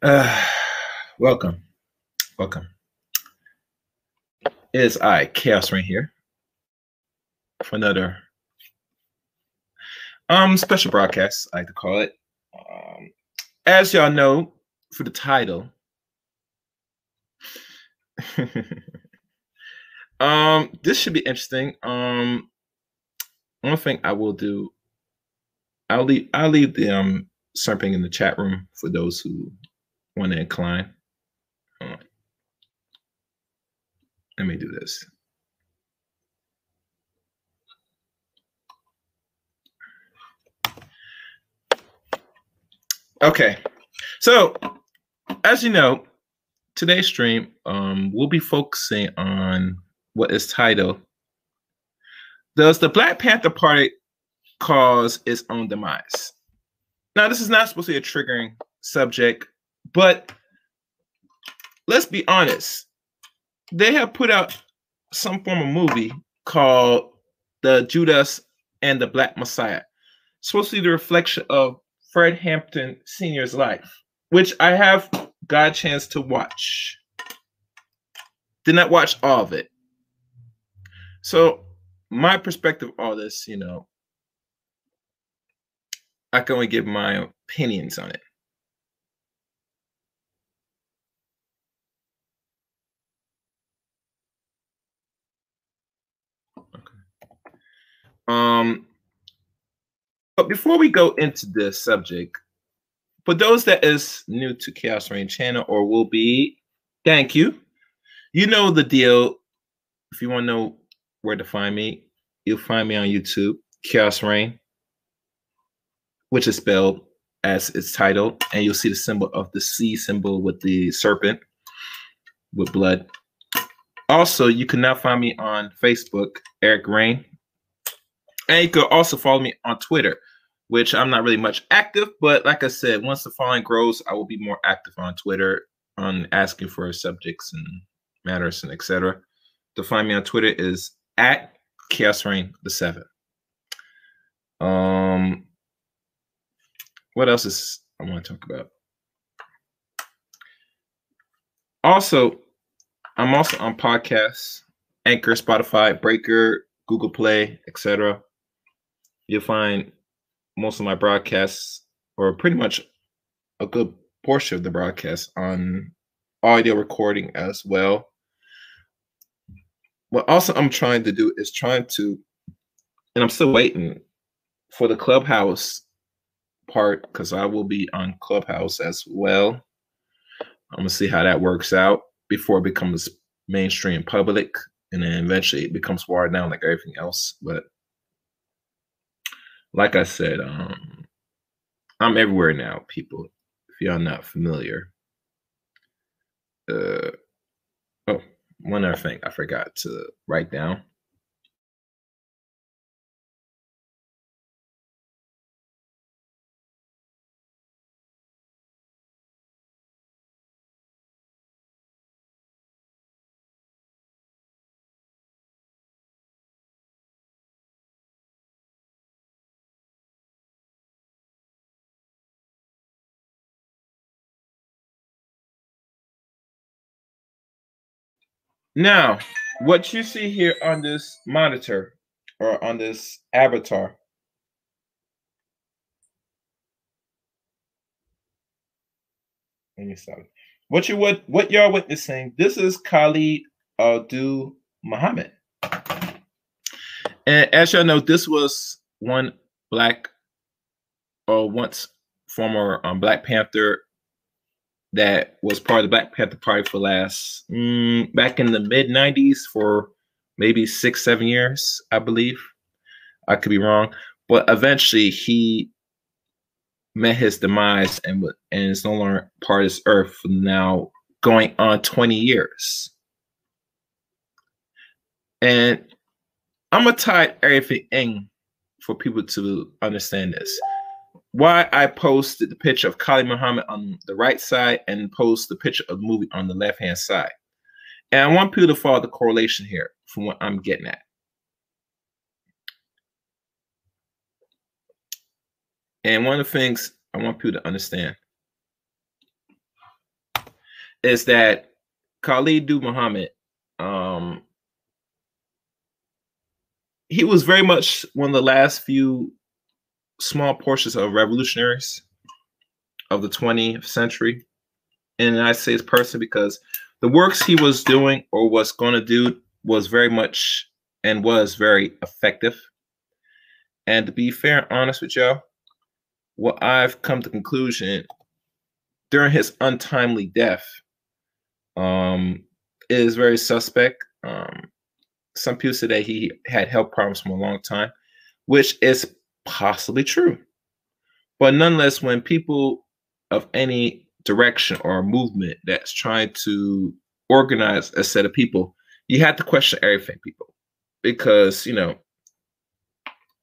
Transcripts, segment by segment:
Uh, welcome. Welcome. It is I, Chaos Reign here for another um special broadcast, I like to call it. Um, as y'all know, for the title, Um, this should be interesting. Um, one thing I will do, I'll leave I'll leave the um something in the chat room for those who want to incline. Let me do this. Okay, so as you know, today's stream um, we'll be focusing on what is titled Does the Black Panther Party Cause Its Own Demise? Now, this is not supposed to be a triggering subject, but let's be honest. They have put out some form of movie called The Judas and the Black Messiah. It's supposed to be the reflection of Fred Hampton Sr.'s life, which I have got a chance to watch. Did not watch all of it. So, my perspective all this, you know, I can only give my opinions on it. Okay. Um, but before we go into this subject, for those that is new to Chaos Reign channel or will be, thank you. You know the deal. If you want to know where to find me, you'll find me on YouTube, Chaos Reign, which is spelled as its title, and you'll see the symbol of the C symbol with the serpent with blood. Also, you can now find me on Facebook, Eric Rain. And you can also follow me on Twitter which I'm not really much active, but like I said, once the following grows, I will be more active on Twitter on asking for subjects and matters and etc. To find me on Twitter is at Chaos Reign the Seven. Um, what else is I want to talk about? Also, I'm also on podcasts, Anchor, Spotify, Breaker, Google Play, etc. You'll find most of my broadcasts, or pretty much a good portion of the broadcast, on audio recording as well. What also I'm trying to do is trying to, and I'm still waiting for the clubhouse part because I will be on Clubhouse as well. I'm gonna see how that works out before it becomes mainstream public, and then eventually it becomes watered down like everything else. But like I said, um, I'm everywhere now, people. If y'all not familiar. Uh, one other thing I forgot to write down. Now, what you see here on this monitor or on this avatar What you what what y'all witnessing? This is Khalid Abdul Muhammad. And as y'all know, this was one black or once former um, Black Panther that was part of the Black Panther Party for last mm, back in the mid '90s for maybe six, seven years, I believe. I could be wrong, but eventually he met his demise and and is no longer part of this earth for now going on 20 years. And I'm gonna tie everything in for people to understand this why I posted the picture of Khalid Muhammad on the right side and post the picture of the movie on the left hand side. And I want people to follow the correlation here from what I'm getting at. And one of the things I want people to understand is that Khalid Du Muhammad, um, he was very much one of the last few small portions of revolutionaries of the 20th century in the United States person because the works he was doing or was going to do was very much and was very effective. And to be fair and honest with y'all, what I've come to conclusion during his untimely death um, is very suspect. Um, some people say that he had health problems for a long time, which is possibly true. But nonetheless, when people of any direction or movement that's trying to organize a set of people, you have to question everything, people, because you know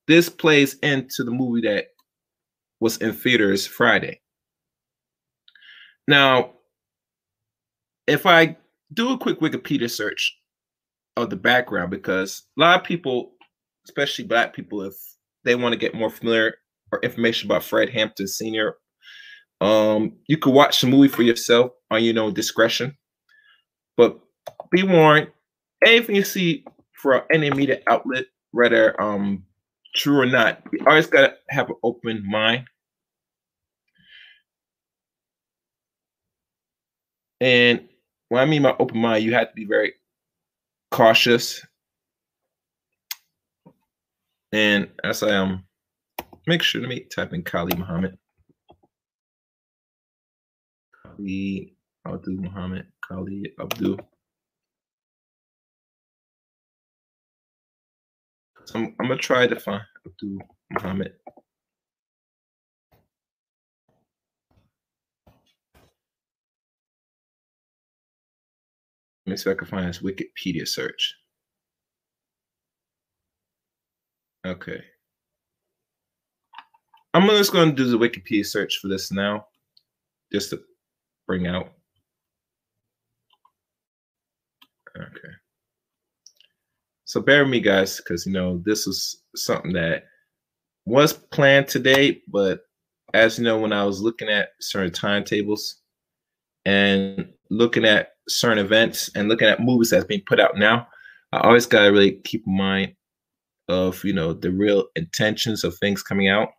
this plays into the movie that was in theaters Friday. Now, if I do a quick Wikipedia search of the background, because a lot of people, especially Black people, if they want to get more familiar or information about Fred Hampton Sr., um, you could watch the movie for yourself on your own discretion. But be warned, anything you see from any media outlet, whether um true or not, you always gotta have an open mind. And when I mean by open mind, you have to be very cautious. And as I um make sure to me type in Kali Muhammad. Kali Abdul Muhammad. Kali Abdul. So I'm, I'm gonna try to find Abdul Muhammad. Let me see if I can find his Wikipedia search. Okay. I'm just going to do the Wikipedia search for this now, just to bring out. Okay. So bear with me, guys, because you know this is something that was planned today, but as you know, when I was looking at certain timetables and looking at certain events and looking at movies that's being put out now, I always gotta really keep in mind of you know the real intentions of things coming out.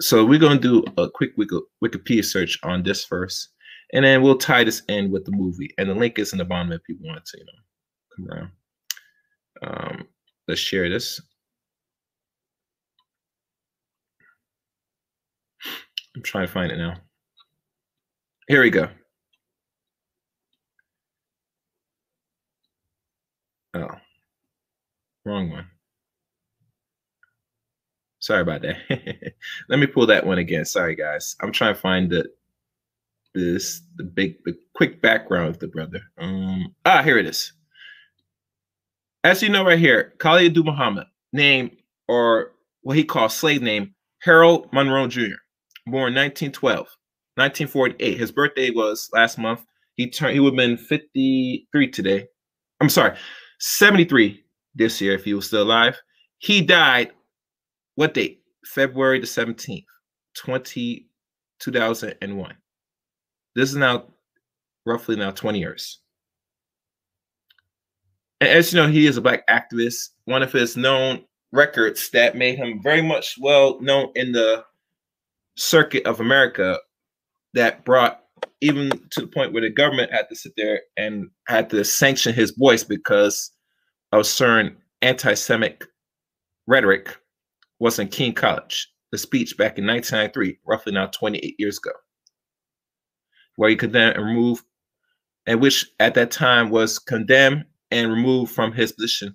So we're gonna do a quick Wikipedia search on this first, and then we'll tie this in with the movie. And the link is in the bottom if people want to, you know, come around. Um, let's share this. I'm trying to find it now. Here we go. Oh, wrong one. Sorry about that. Let me pull that one again. Sorry, guys. I'm trying to find the this the big the quick background of the brother. Um ah here it is. As you know right here, Khalid Muhammad, name or what he calls slave name Harold Monroe Jr., born 1912. 1948. His birthday was last month. He turned. He would have been 53 today. I'm sorry, 73 this year if he was still alive. He died. What date? February the 17th, 20, 2001. This is now roughly now 20 years. And as you know, he is a black activist. One of his known records that made him very much well known in the circuit of America that brought even to the point where the government had to sit there and had to sanction his voice because of certain anti-Semitic rhetoric was in Kean College, the speech back in 1993, roughly now 28 years ago, where he could then remove, and which at that time was condemned and removed from his position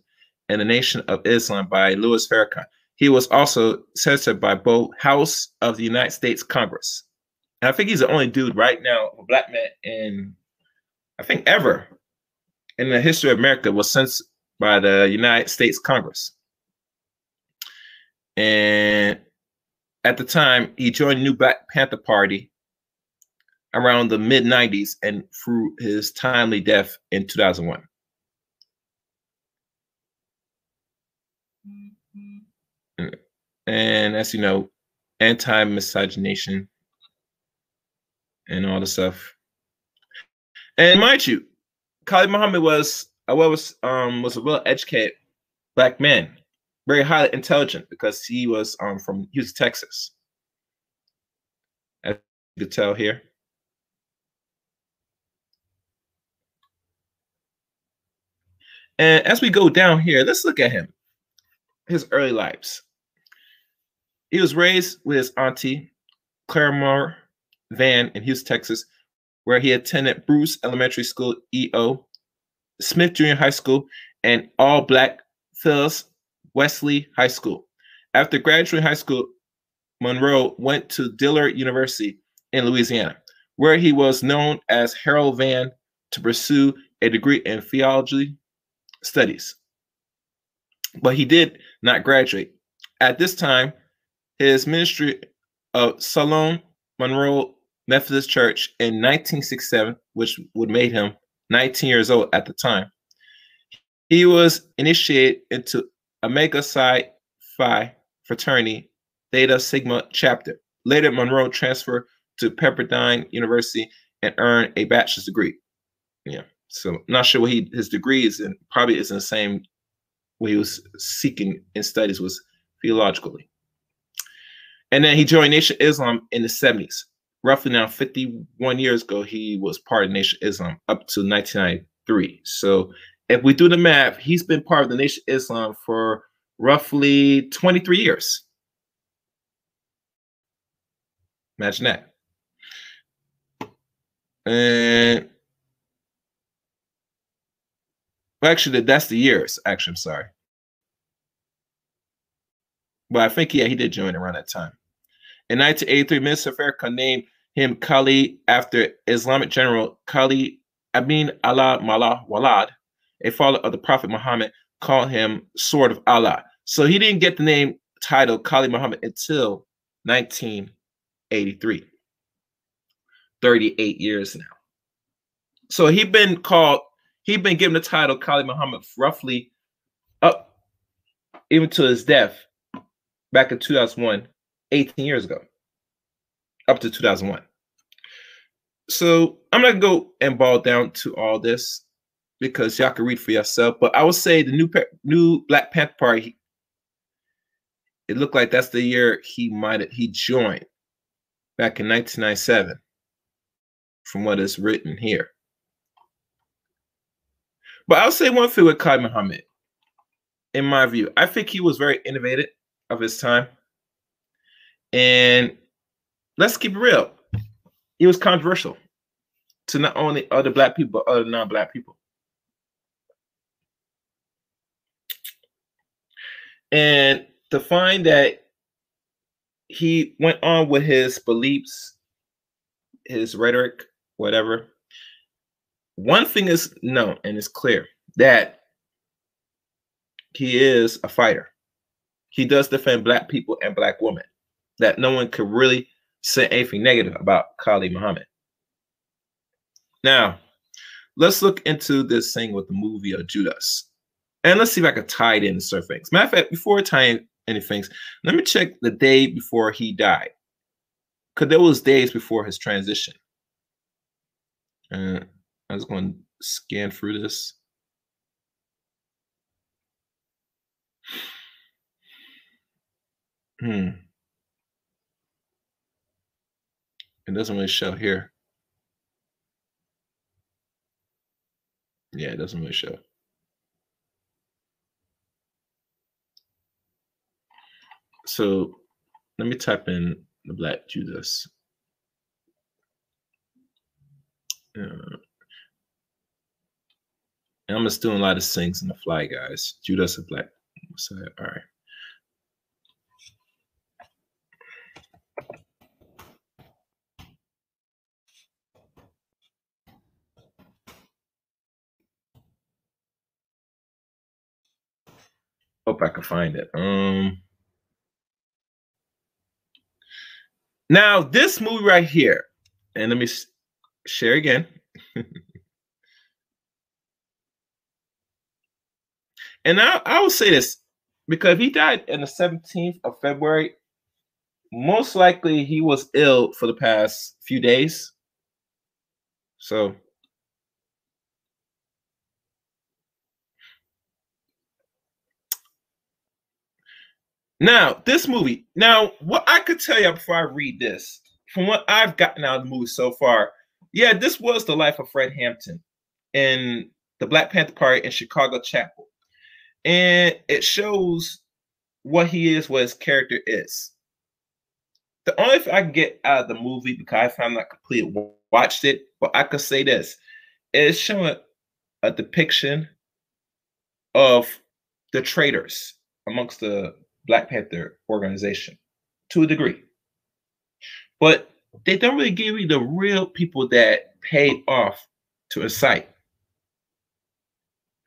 in the Nation of Islam by Louis Farrakhan. He was also censored by both House of the United States Congress and I think he's the only dude right now, a black man in, I think, ever in the history of America was censored by the United States Congress. And at the time, he joined the New Black Panther Party around the mid 90s and through his timely death in 2001. Mm-hmm. And as you know, anti miscegenation and all the stuff. And mind you, Khalid Muhammad was a well was um was a well educated black man, very highly intelligent because he was um from Houston, Texas. As you could tell here. And as we go down here, let's look at him, his early lives. He was raised with his auntie, Claremore Van, in Houston, Texas, where he attended Bruce Elementary School, EO, Smith Junior High School, and all black Phillis Wheatley High School. After graduating high school, Monroe went to Dillard University in Louisiana, where he was known as Harold Van to pursue a degree in theology studies. But he did not graduate. At this time, his ministry of Salome Monroe Methodist Church in 1967, which would make him 19 years old at the time, he was initiated into Omega Psi Phi fraternity Theta Sigma chapter. Later, Monroe transferred to Pepperdine University and earned a bachelor's degree. Yeah, so not sure what he his degree is in. Probably is in the same what he was seeking in studies was theologically. And then he joined Nation Islam in the 70s. Roughly now 51 years ago, he was part of Nation Islam up to 1993. So if we do the math, he's been part of the Nation Islam for roughly 23 years. Imagine that. And well, actually, that's the years. Actually, I'm sorry. But I think, yeah, he did join around that time. In 1983, Minister Farrakhan named him Kali after Islamic general Kali Amin Allah Malah Walad, a follower of the Prophet Muhammad, called him Sword of Allah. So he didn't get the name title Kali Muhammad until 1983. 38 years now. So he'd been called, he'd been given the title Kali Muhammad roughly up even to his death back in 2001, 18 years ago, up to 2001. So I'm not gonna go and ball down to all this because y'all can read for yourself. But I would say the new new Black Panther Party. It looked like that's the year he might he joined back in 1997, from what is written here. But I'll say one thing with Kai Muhammad, in my view. I think he was very innovative of his time. And let's keep it real. He was controversial to not only other black people, but other non-black people. And to find that he went on with his beliefs, his rhetoric, whatever. One thing is known and it's clear that he is a fighter he does defend black people and black women. That no one could really say anything negative about Kali Muhammad. Now, let's look into this thing with the movie of Judas. And let's see if I can tie it in certain things. Matter of fact, before tying anything, let me check the day before he died. Because there was days before his transition. And I was going to scan through this. Hmm. It doesn't really show here. Yeah, it doesn't really show. So let me type in the Black Judas. Uh, I'm just doing a lot of things in the fly, guys. Judas a Black Messiah. All right. Hope I can find it. Um. Now this movie right here, and let me share again. and I, I will say this because he died on the 17th of February. Most likely he was ill for the past few days. So Now, this movie. Now, what I could tell you before I read this, from what I've gotten out of the movie so far, yeah, this was the life of Fred Hampton in the Black Panther Party in Chicago Chapel. And it shows what he is, what his character is. The only thing I can get out of the movie, because I found not complete, watched it, but I could say this it's showing a depiction of the traitors amongst the Black Panther organization to a degree. But they don't really give you the real people that paid off to a site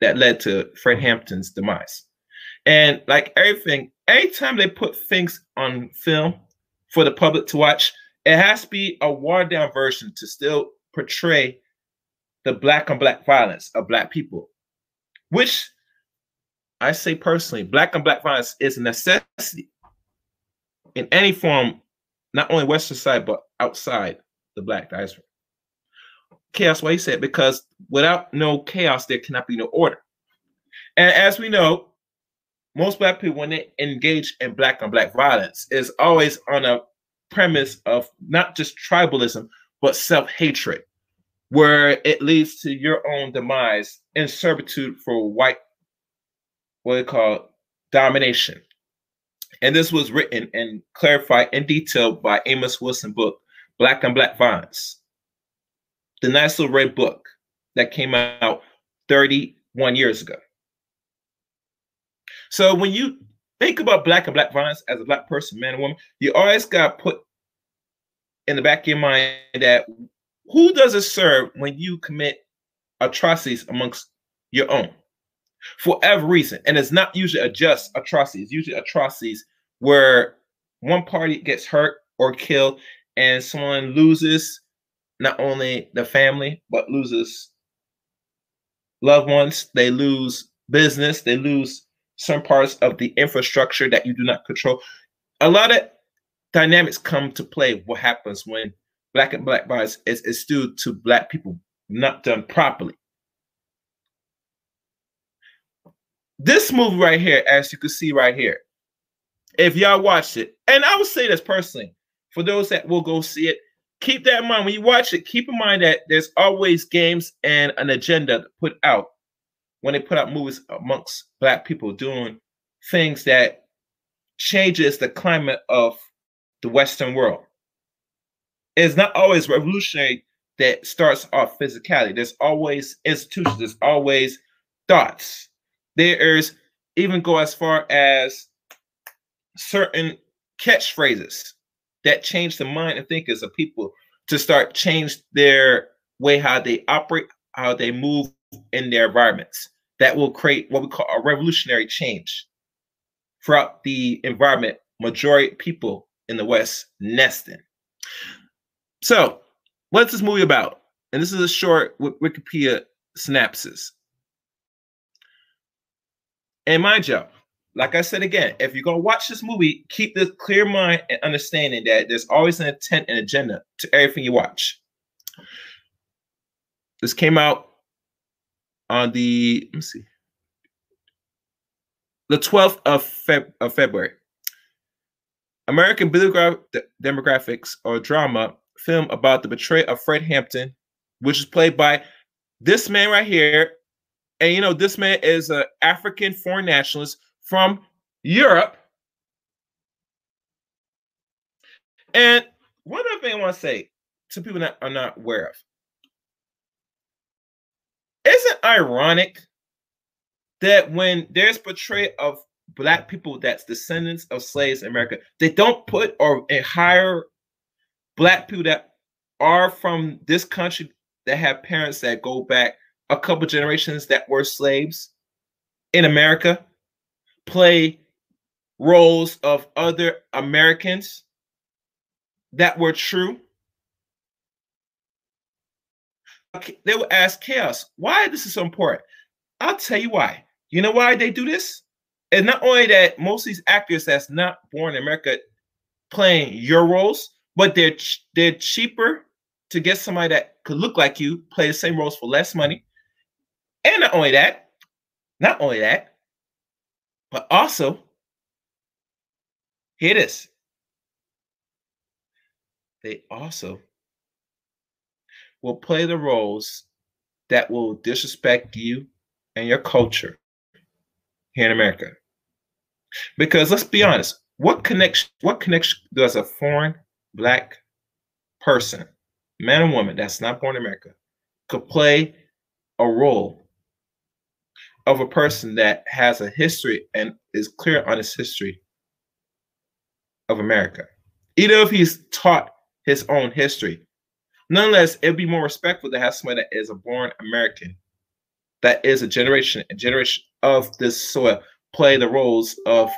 that led to Fred Hampton's demise. And like everything, anytime they put things on film for the public to watch, it has to be a watered down version to still portray the black on black violence of black people, which I say personally, black on black violence is a necessity in any form, not only Western side, but outside the black diaspora. Chaos, why he said, because without no chaos, there cannot be no order. And as we know, most black people, when they engage in black on black violence, is always on a premise of not just tribalism, but self hatred, where it leads to your own demise and servitude for white, what they call domination. And this was written and clarified in detail by Amos Wilson book, Black and Black Violence. The nice little red book that came out 31 years ago. So when you think about black and black violence as a black person, man and woman, you always got put in the back of your mind that who does it serve when you commit atrocities amongst your own? For every reason. And it's not usually a just atrocity, it's usually atrocities where one party gets hurt or killed and someone loses not only the family, but loses loved ones, they lose business, they lose some parts of the infrastructure that you do not control. A lot of dynamics come to play what happens when black and black violence is, is due to black people not done properly. This movie right here, as you can see right here, if y'all watched it, and I would say this personally, for those that will go see it, keep that in mind. When you watch it, keep in mind that there's always games and an agenda put out when they put out movies amongst black people doing things that changes the climate of the Western world. It's not always revolutionary that starts off physicality. There's always institutions, there's always thoughts. There's even go as far as certain catchphrases that change the mind and thinkers of people to start change their way how they operate, how they move in their environments. That will create what we call a revolutionary change throughout the environment. Majority people in the West nesting. So, what's this movie about? And this is a short Wikipedia synopsis. And mind you, like I said again, if you're gonna watch this movie, keep this clear mind and understanding that there's always an intent and agenda to everything you watch. This came out on the let me see, the 12th of, Feb- of February. American Bibliograph Demographics or drama film about the betrayal of Fred Hampton, which is played by this man right here. And you know, this man is an African foreign nationalist from Europe. And one other thing I want to say to people that are not aware of. Isn't ironic that when there's portrayal of black people that's descendants of slaves in America, they don't put or hire black people that are from this country that have parents that go back a couple generations that were slaves in America play roles of other Americans that were true. They will ask Chaos, why this is so important? I'll tell you why. You know why they do this? And not only that, most of these actors that's not born in America playing your roles, but they're ch- they're cheaper to get somebody that could look like you play the same roles for less money. And not only that, not only that, but also, here it is. They also will play the roles that will disrespect you and your culture here in America. Because let's be honest, what connection what connection does a foreign black person, man or woman that's not born in America, could play a role of a person that has a history and is clear on his history of America? Even if he's taught his own history, nonetheless, it'd be more respectful to have somebody that is a born American, that is a generation, a generation of this soil, play the roles of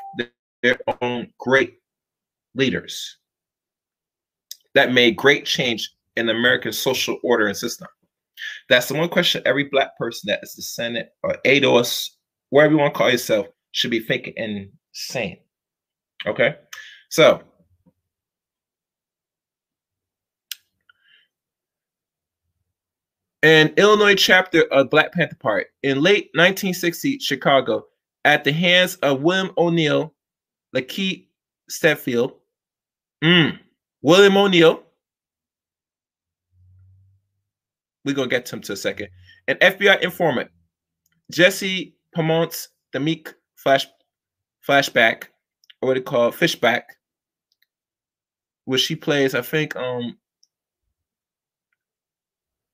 their own great leaders that made great change in the American social order and system. That's the one question every black person that is the Senate or ADOS, wherever you want to call yourself, should be thinking and saying. Okay? So an Illinois chapter of Black Panther Party in late 1960 Chicago at the hands of William O'Neill, Lakeith Stanfield, mm, William O'Neill. We're gonna get to him to a second. An FBI informant, Jesse Pamont's the Meek flash flashback, or what they call fishback, which she plays, I think, um,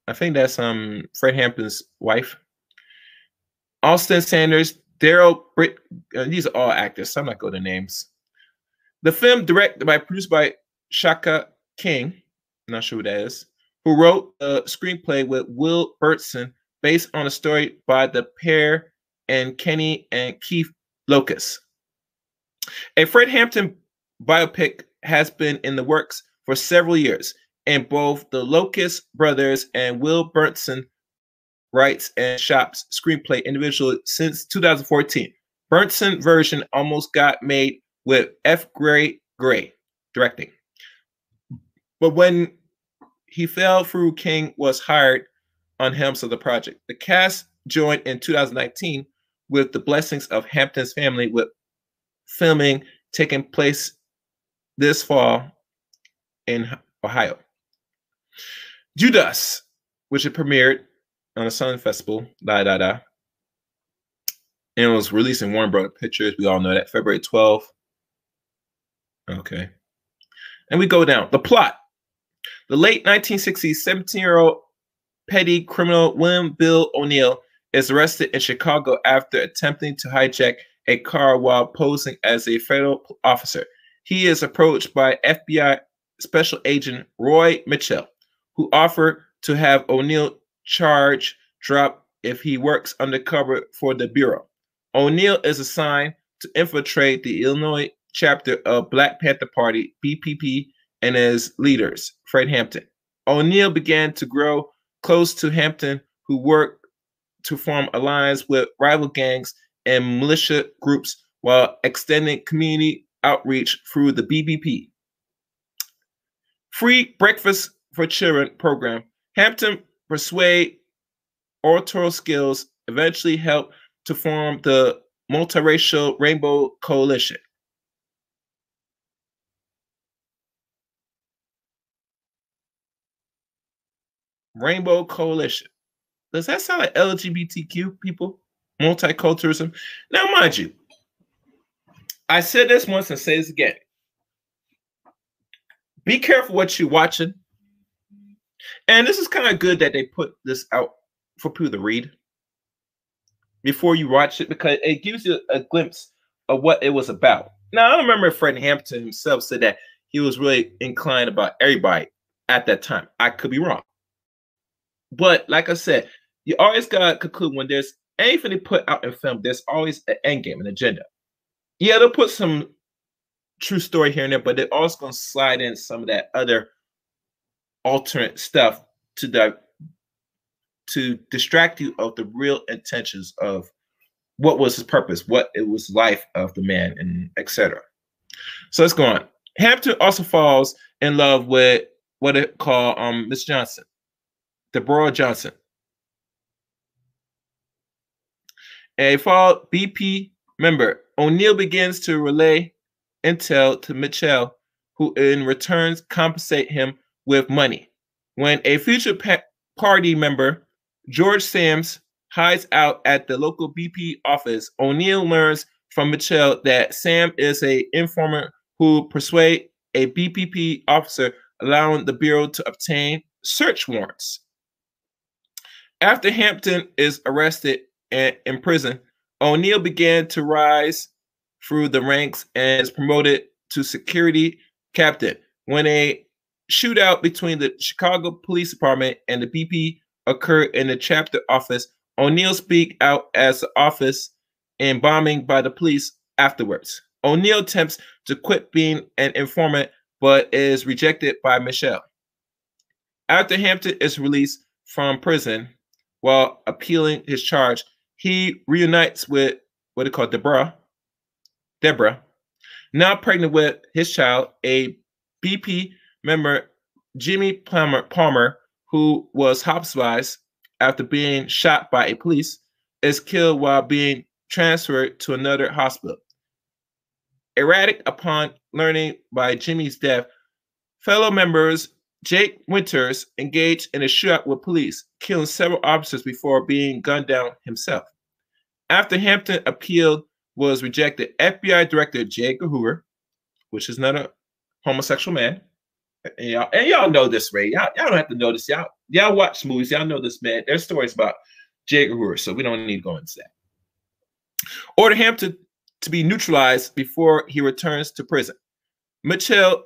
I think that's um Fred Hampton's wife. Austin Sanders, Darrell Britt, uh, these are all actors, so I'm not going to names. The film directed by produced by Shaka King, I'm not sure who that is, who wrote a screenplay with Will Burton based on a story by the pair and Kenny and Keith Lucas. A Fred Hampton biopic has been in the works for several years, and both the Lucas brothers and Will Burton writes and shops screenplay individually since 2014. Burton version almost got made with F. Gary Gray directing. But when he fell through, King was hired on helms of the project. The cast joined in 2019 with the blessings of Hampton's family, with filming taking place this fall in Ohio. Judas, which it premiered on the Sun Festival, da da da, and was released in Warner Brother Pictures. We all know that February 12th. Okay, and we go down the plot. The late 1960s 17 year old petty criminal William Bill O'Neill is arrested in Chicago after attempting to hijack a car while posing as a federal officer. He is approached by FBI Special Agent Roy Mitchell, who offered to have O'Neill charge drop if he works undercover for the Bureau. O'Neill is assigned to infiltrate the Illinois chapter of Black Panther Party, BPP, and his leaders, Fred Hampton. O'Neill began to grow close to Hampton, who worked to form alliance with rival gangs and militia groups while extending community outreach through the BPP. Free Breakfast for Children program. Hampton persuade oratorial skills eventually helped to form the multiracial Rainbow Coalition. Rainbow Coalition. Does that sound like LGBTQ people? Multiculturalism. Now, mind you, I said this once and say this again. Be careful what you're watching. And this is kind of good that they put this out for people to read before you watch it because it gives you a glimpse of what it was about. Now, I remember if Fred Hampton himself said that he was really inclined about everybody at that time. I could be wrong. But like I said, you always got to conclude when there's anything put out in film, there's always an end game, an agenda. Yeah, they'll put some true story here and there, but they're also to slide in some of that other alternate stuff to the to distract you of the real intentions of what was his purpose, what it was life of the man, and etc. So let's go on. Hampton also falls in love with what it called um Miss Johnson, Deborah Johnson. A fall BP member, O'Neill begins to relay intel to Mitchell, who in returns compensate him with money. When a future pa- party member George Sams hides out at the local BP office. O'Neill learns from Mitchell that Sam is a informant who persuade a BPP officer, allowing the bureau to obtain search warrants. After Hampton is arrested and in prison, O'Neill began to rise through the ranks and is promoted to security captain. When a shootout between the Chicago Police Department and the BP occurred in the chapter office, O'Neill speak out as the office in bombing by the police afterwards. O'Neill attempts to quit being an informant, but is rejected by Mitchell. After Hampton is released from prison while appealing his charge, he reunites with what they call Deborah, Deborah, now pregnant with his child, a BP member, Jimmy Palmer, Palmer who was hospitalized after being shot by a police, is killed while being transferred to another hospital. Erratic upon learning by Jimmy's death, fellow members Jake Winters engaged in a shootout with police, killing several officers before being gunned down himself. After Hampton appealed was rejected, FBI Director J. Hoover, which is not a homosexual man, and y'all, and y'all know this, Ray. Y'all, y'all don't have to know this. Y'all, y'all watch movies. Y'all know this man. There's stories about J. Hoover, so we don't need to go into that. Order Hampton to be neutralized before he returns to prison. Mitchell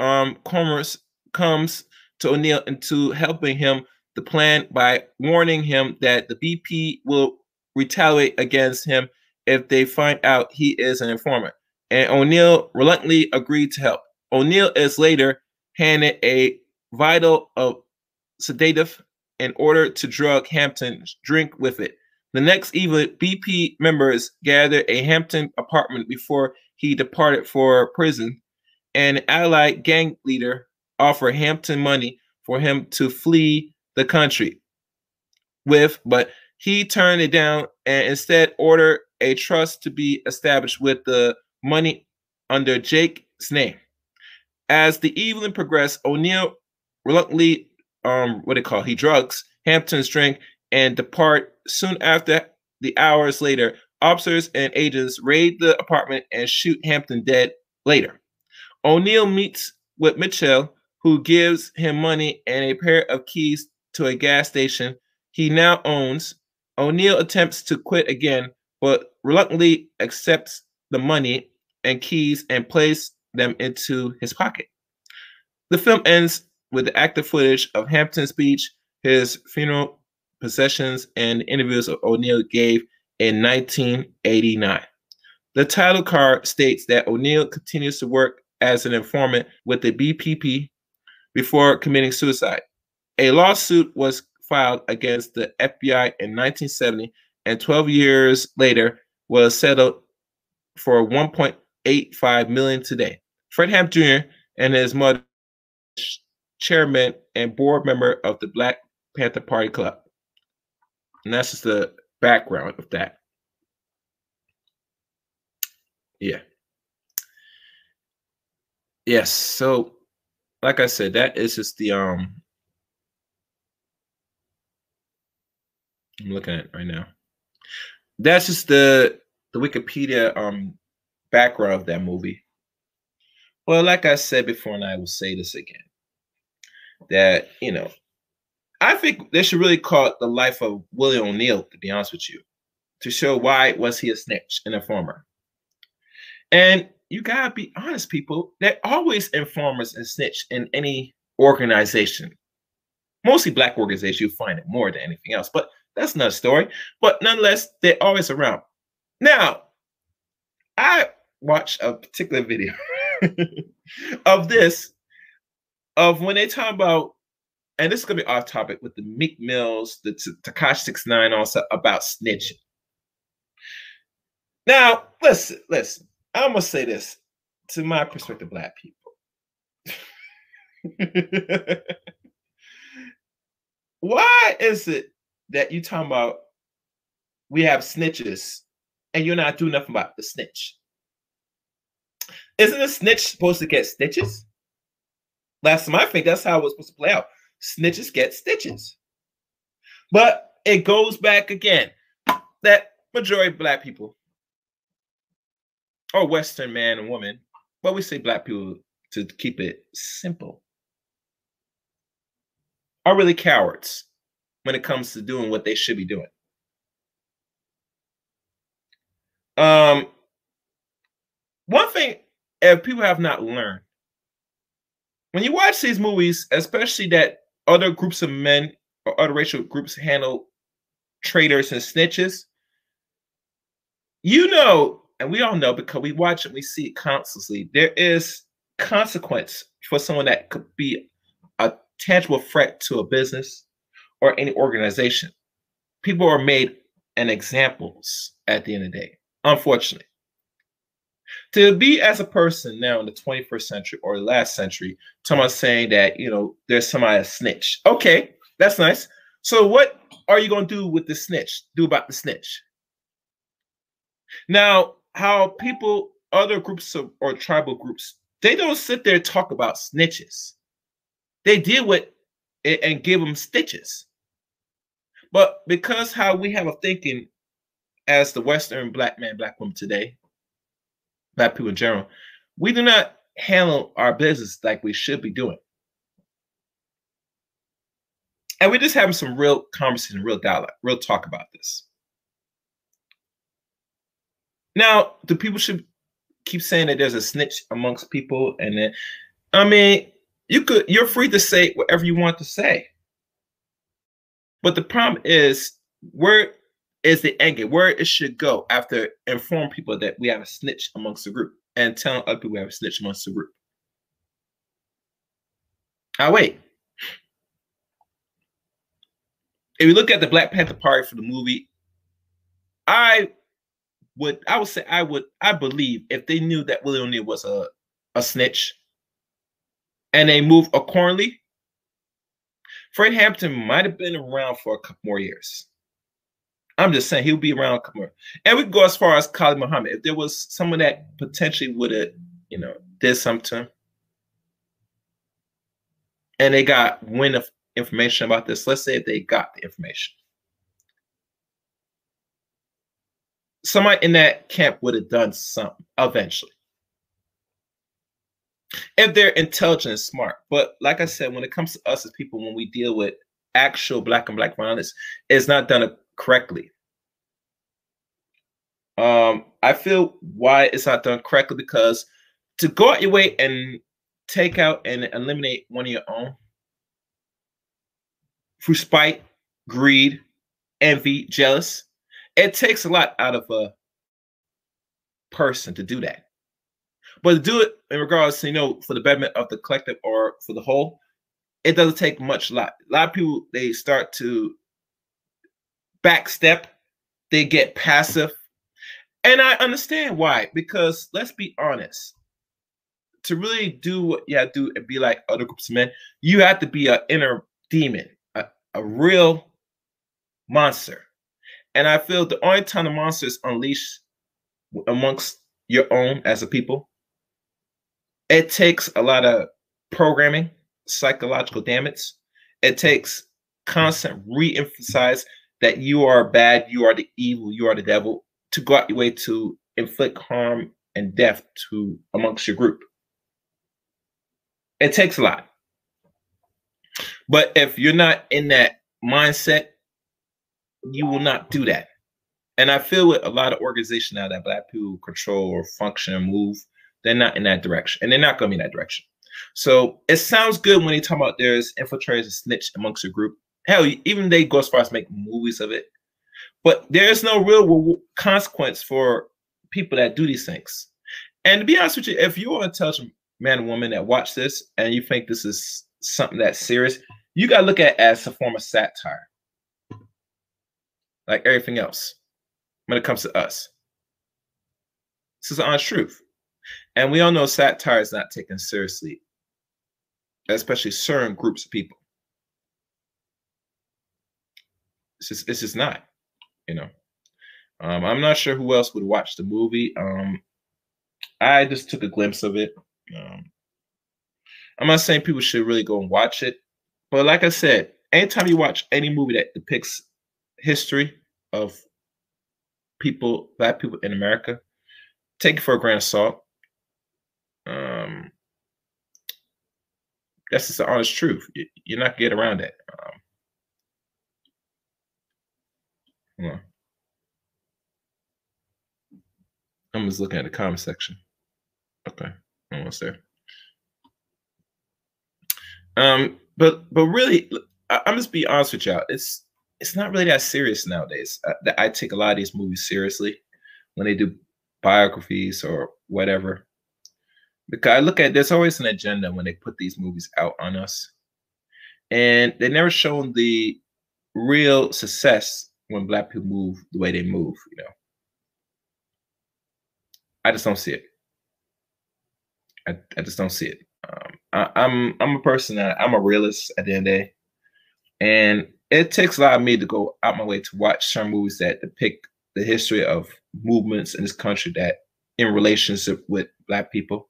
um, Commerce comes to O'Neill into helping him the plan by warning him that the BP will retaliate against him if they find out he is an informant. And O'Neill reluctantly agreed to help. O'Neill is later handed a vital of sedative in order to drug Hampton's drink with it. The next evening, BP members gathered a Hampton apartment before he departed for prison. An allied gang leader offered Hampton money for him to flee the country with, but he turned it down and instead ordered a trust to be established with the money under Jake's name. As the evening progressed, O'Neill reluctantly, um, what do they call he drugs Hampton's drink and depart soon after. The hours later, officers and agents raid the apartment and shoot Hampton dead later. O'Neill meets with Mitchell, who gives him money and a pair of keys to a gas station he now owns. O'Neill attempts to quit again, but reluctantly accepts the money and keys and places them into his pocket. The film ends with the active footage of Hampton's speech, his funeral possessions, and interviews O'Neill gave in 1989. The title card states that O'Neill continues to work as an informant with the BPP before committing suicide. A lawsuit was filed against the FBI in 1970 and 12 years later was settled for 1.85 million today. Fred Hamp Jr. and his mother, chairman and board member of the Black Panther Party Club. And that's just the background of that. Yeah. Yes. So, like I said, that is just the um. I'm looking at right now. That's just the the Wikipedia um background of that movie. Well, like I said before, and I will say this again, that you know, I think they should really call it the life of William O'Neill, to be honest with you, to show why was he a snitch and a informer. And you gotta be honest, people. They're always informers and snitch in any organization. Mostly black organizations, you find it more than anything else. But that's another story. But nonetheless, they're always around. Now, I watched a particular video of this, of when they talk about, and this is gonna be off topic with the Meek Mills, the Tekashi Six Nine, also about snitching. Now, listen, listen. I'm gonna say this to my perspective, black people. Why is it that you talking about we have snitches and you're not doing nothing about the snitch? Isn't a snitch supposed to get stitches? Last time I think that's how it was supposed to play out. Snitches get stitches. But it goes back again that majority black people or Western man and woman, but we say black people to keep it simple, are really cowards when it comes to doing what they should be doing. Um, one thing if people have not learned when you watch these movies, especially that other groups of men or other racial groups handle traitors and snitches, you know, and we all know because we watch it, we see it constantly. There is consequence for someone that could be a tangible threat to a business or any organization. People are made an examples at the end of the day, unfortunately. To be as a person now in the 21st century or the last century, someone saying that, you know, there's somebody a snitch. Okay, that's nice. So what are you going to do with the snitch? Do about the snitch? Now, how people, other groups of, or tribal groups, they don't sit there and talk about snitches. They deal with it and give them stitches. But because how we have a thinking as the Western black man, black woman today, black people in general, we do not handle our business like we should be doing. And we're just having some real conversation, real dialogue, real talk about this. Now, the people should keep saying that there's a snitch amongst people, and then, I mean, you could you're free to say whatever you want to say. But the problem is where is the game, where it should go after inform people that we have a snitch amongst the group and telling other people we have a snitch amongst the group. Now wait. If you look at the Black Panther Party for the movie, I would I would say I would I believe if they knew that Willie O'Neill was a, a snitch and they moved accordingly, Fred Hampton might have been around for a couple more years. I'm just saying he'll be around a couple more. And we go as far as Khalid Muhammad. If there was someone that potentially would have, you know, did something and they got wind of information about this, let's say if they got the information. Somebody in that camp would have done something eventually. If they're intelligent and smart. But like I said, when it comes to us as people, when we deal with actual black and black violence, it's not done correctly. Um, I feel why it's not done correctly because to go out your way and take out and eliminate one of your own through spite, greed, envy, jealous, it takes a lot out of a person to do that. But to do it in regards to, you know, for the betterment of the collective or for the whole, it doesn't take much. Lot, a lot of people, they start to backstep, they get passive. And I understand why, because let's be honest, to really do what you have to do and be like other groups of men, you have to be an inner demon, a, a real monster. And I feel the only time the monster is unleashed amongst your own as a people, it takes a lot of programming, psychological damage. It takes constant re-emphasize that you are bad, you are the evil, you are the devil, to go out your way to inflict harm and death to amongst your group. It takes a lot. But if you're not in that mindset, you will not do that. And I feel with a lot of organizations now that black people control or function and move, they're not in that direction. And they're not going to be in that direction. So it sounds good when they talk about there's infiltrators and snitch amongst your group. Hell, even they go as far as make movies of it. But there's no real consequence for people that do these things. And to be honest with you, if you're an intelligent man or woman that watch this and you think this is something that's serious, you got to look at it as a form of satire like everything else when it comes to us. This is honest truth. And we all know satire is not taken seriously, especially certain groups of people. It's just, it's just not, you know. Um, I'm not sure who else would watch the movie. Um, I just took a glimpse of it. Um, I'm not saying people should really go and watch it, but like I said, anytime you watch any movie that depicts history of people, black people in America, take it for a grain of salt. Um, that's just the honest truth. You, are not gonna get around that. Um, I'm just looking at the comment section. Okay, almost there. Um, but but really, I, am just be honest with y'all. It's it's not really that serious nowadays. I, I take a lot of these movies seriously when they do biographies or whatever. Because I look at there's always an agenda when they put these movies out on us, and they never shown the real success when black people move the way they move. You know, I just don't see it. I, I just don't see it. Um, I, am I'm, I'm a person that I'm a realist at the end of the day, and it takes a lot of me to go out my way to watch certain movies that depict the history of movements in this country that in relationship with black people,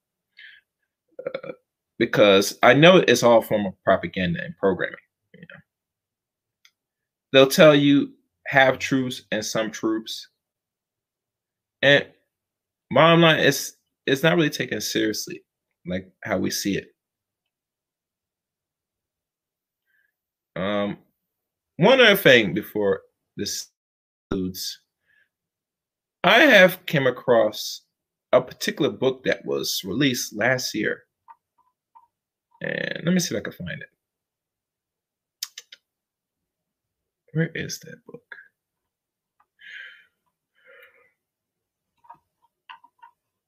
uh, because I know it's all form of propaganda and programming. You know, they'll tell you half truths and some truths, and bottom line, it's it's not really taken seriously like how we see it. Um, one other thing before this concludes, I have came across a particular book that was released last year. And let me see if I can find it. Where is that book?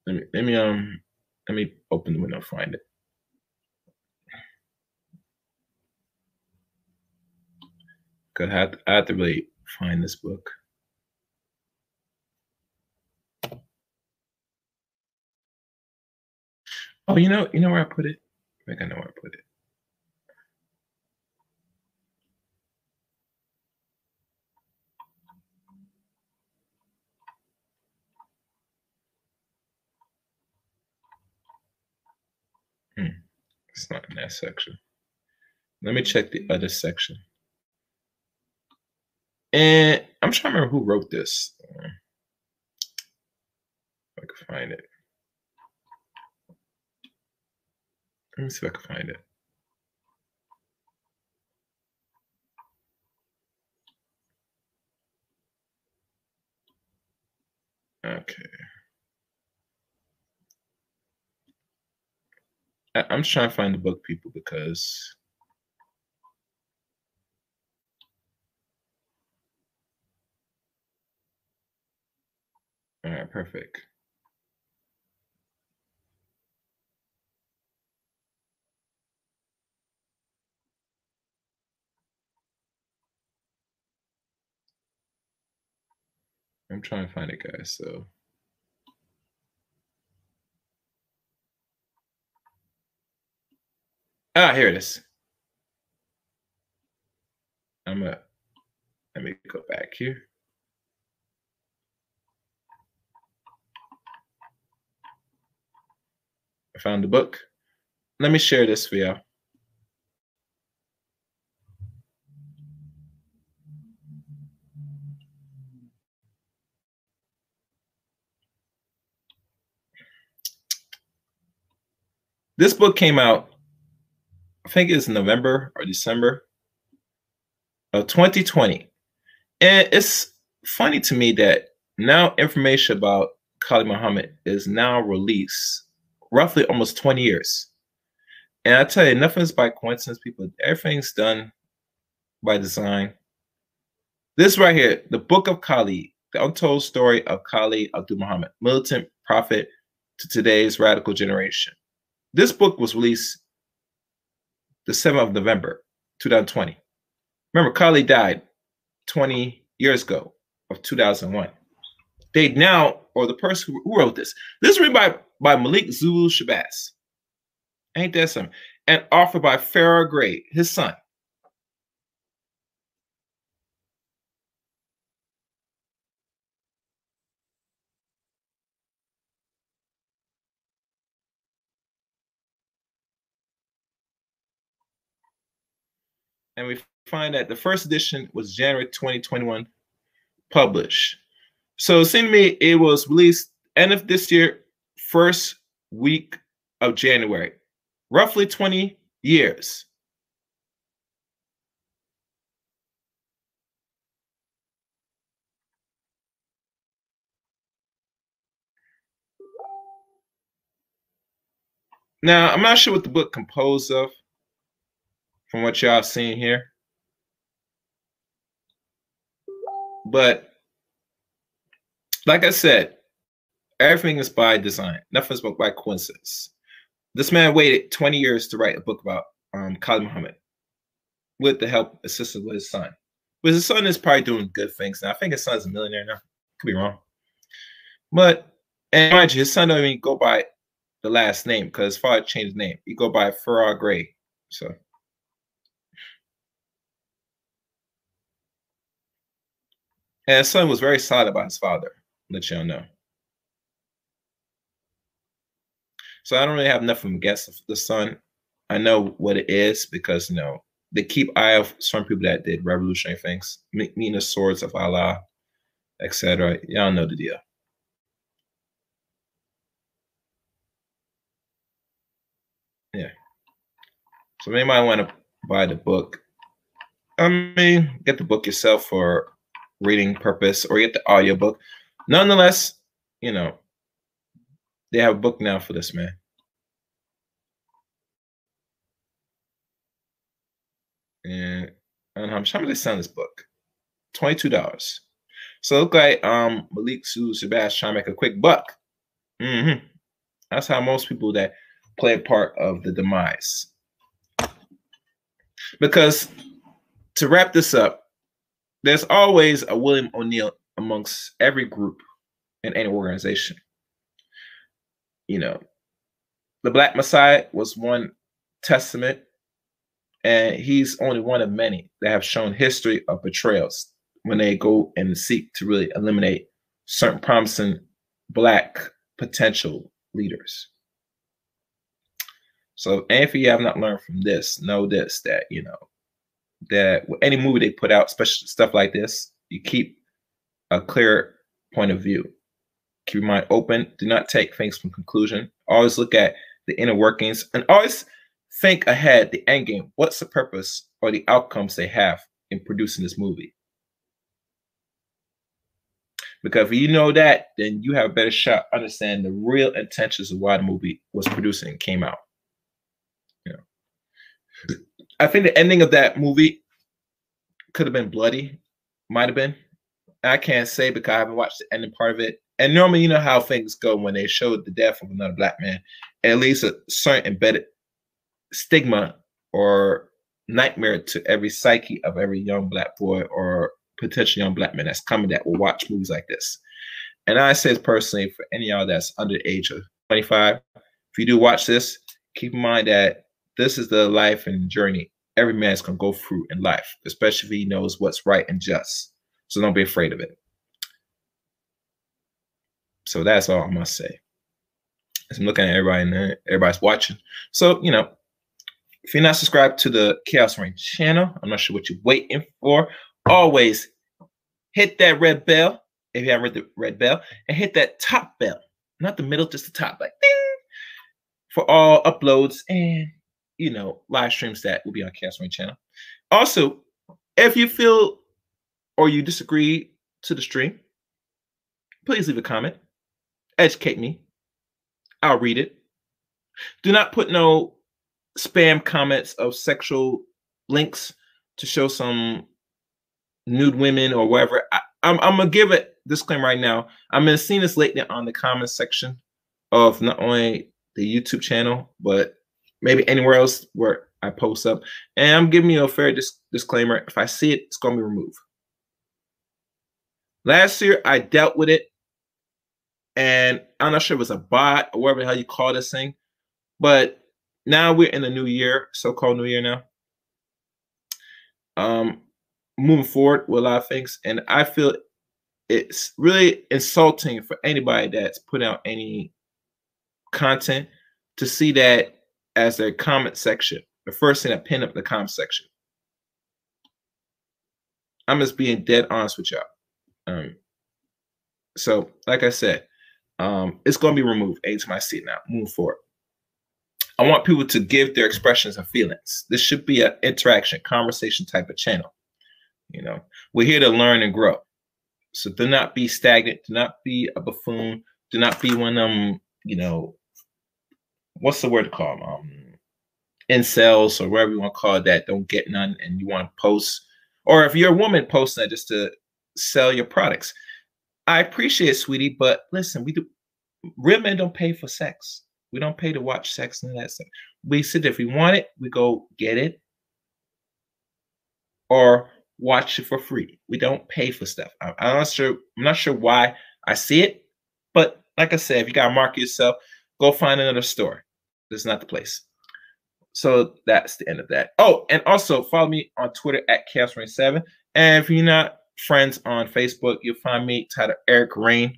Let me let me um let me open the window and find it. I had, I to really find this book. Oh, you know, you know where I put it? I think I know where I put it. Hmm. It's not in that section. Let me check the other section. And I'm trying to remember who wrote this. Uh, I can find it. Let me see if I can find it. Okay. I'm just trying to find the book, people, because all right, perfect. I'm trying to find it, guys. So. Ah, here it is. I'm gonna let me go back here. I found the book. Let me share this for you. This book came out I think it's November or December of 2020. And it's funny to me that now information about Khalid Muhammad is now released roughly almost 20 years. And I tell you, nothing's by coincidence, people. Everything's done by design. This right here, the book of Khalid, the untold story of Khalid Abdul Muhammad, militant prophet to today's radical generation. This book was released the 7th of November, 2020. Remember, Khalid died 20 years ago of 2001. They now, or the person who wrote this, this is written by, by Malik Zulu Shabazz. Ain't that something? And offered by Farrah Gray, his son. and we find that the first edition was January 2021 published. So it seemed to me it was released end of this year, first week of January, roughly 20 years. Now, I'm not sure what the book composed of from what y'all seen here. But like I said, everything is by design. Nothing's by coincidence. This man waited 20 years to write a book about um, Khalid Muhammad with the help assisted with his son. But his son is probably doing good things now. I think his son's a millionaire now. Could be wrong. But and mind you, his son don't even go by the last name because his father changed his name. He go by Farrah Gray. So and his son was very solid about his father, let y'all know. So I don't really have enough of a guess of the son. I know what it is because you know they keep eye of some people that did revolutionary things, meaning the swords of Allah, etc. Y'all know the deal. Yeah. So anybody want to buy the book, I mean, get the book yourself for reading purpose or get the audiobook. Nonetheless, you know, they have a book now for this man. And I don't know how much, how much they sell this book? $22. So look like um Malik Zulu Shabazz trying to make a quick buck. Mm-hmm. That's how most people that play a part of the demise. Because to wrap this up, there's always a William O'Neill amongst every group in any organization. You know, the Black Messiah was one testament, and he's only one of many that have shown history of betrayals when they go and seek to really eliminate certain promising Black potential leaders. So, if you have not learned from this, know this that you know that any movie they put out, especially stuff like this, you keep a clear point of view. Keep your mind open. Do not take things from conclusion. Always look at the inner workings and always think ahead the end game. What's the purpose or the outcomes they have in producing this movie? Because if you know that, then you have a better shot understanding the real intentions of why the movie was produced and came out. You know. I think the ending of that movie could have been bloody, might have been. I can't say because I haven't watched the ending part of it. And normally, you know how things go when they show the death of another black man. At least a certain embedded stigma or nightmare to every psyche of every young black boy or potential young black man that's coming that will watch movies like this. And I say personally for any y'all that's under the age of 25, if you do watch this, keep in mind that this is the life and journey every man's gonna go through in life, especially if he knows what's right and just. So don't be afraid of it. So that's all I must say. As I'm looking at everybody and everybody's watching. So, you know, if you're not subscribed to the Chaos Reign channel, I'm not sure what you're waiting for. Always hit that red bell if you haven't read the red bell and hit that top bell, not the middle, just the top, like ding, for all uploads and you know, live streams that will be on Chaos Reign channel. Also, if you feel or you disagree to the stream, please leave a comment. Educate me. I'll read it. Do not put no spam comments of sexual links to show some nude women or whatever. I, am gonna give a disclaimer right now. I'm gonna see this lately on the comment section of not only the YouTube channel, but maybe anywhere else where I post up. And I'm giving you a fair dis disclaimer. If I see it, it's to be removed. Last year, I dealt with it. And I'm not sure if it's a bot or whatever the hell you call this thing. But now we're in the new year, so-called new year now. Um, moving forward with a lot of things. And I feel it's really insulting for anybody that's putting out any content to see that as their comment section. The first thing I pin up the comment section. I'm just being dead honest with y'all. Um, so, like I said, um, it's going to be removed A to my it now. Move forward. I want people to give their expressions and feelings. This should be an interaction, conversation type of channel. You know, we're here to learn and grow. So do not be stagnant. Do not be a buffoon. Do not be one of them, you know, what's the word to call them? Um, incels or whatever you want to call that don't get none and you want to post. Or if you're a woman posting that just to sell your products. I appreciate it, sweetie, but listen, we do real men don't pay for sex. We don't pay to watch sex and that stuff. We sit there. If we want it, we go get it. Or watch it for free. We don't pay for stuff. I'm not sure. I'm not sure why I see it, but like I said, if you gotta market yourself, go find another store. This is not the place. So that's the end of that. Oh, and also follow me on Twitter at Chaos Reign 7. And if you're not friends on Facebook, you'll find me titled Eric Rain.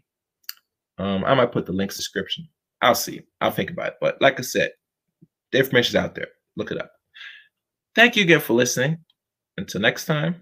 Um, I might put the links description. I'll see. I'll think about it. But like I said, the information's out there. Look it up. Thank you again for listening. Until next time.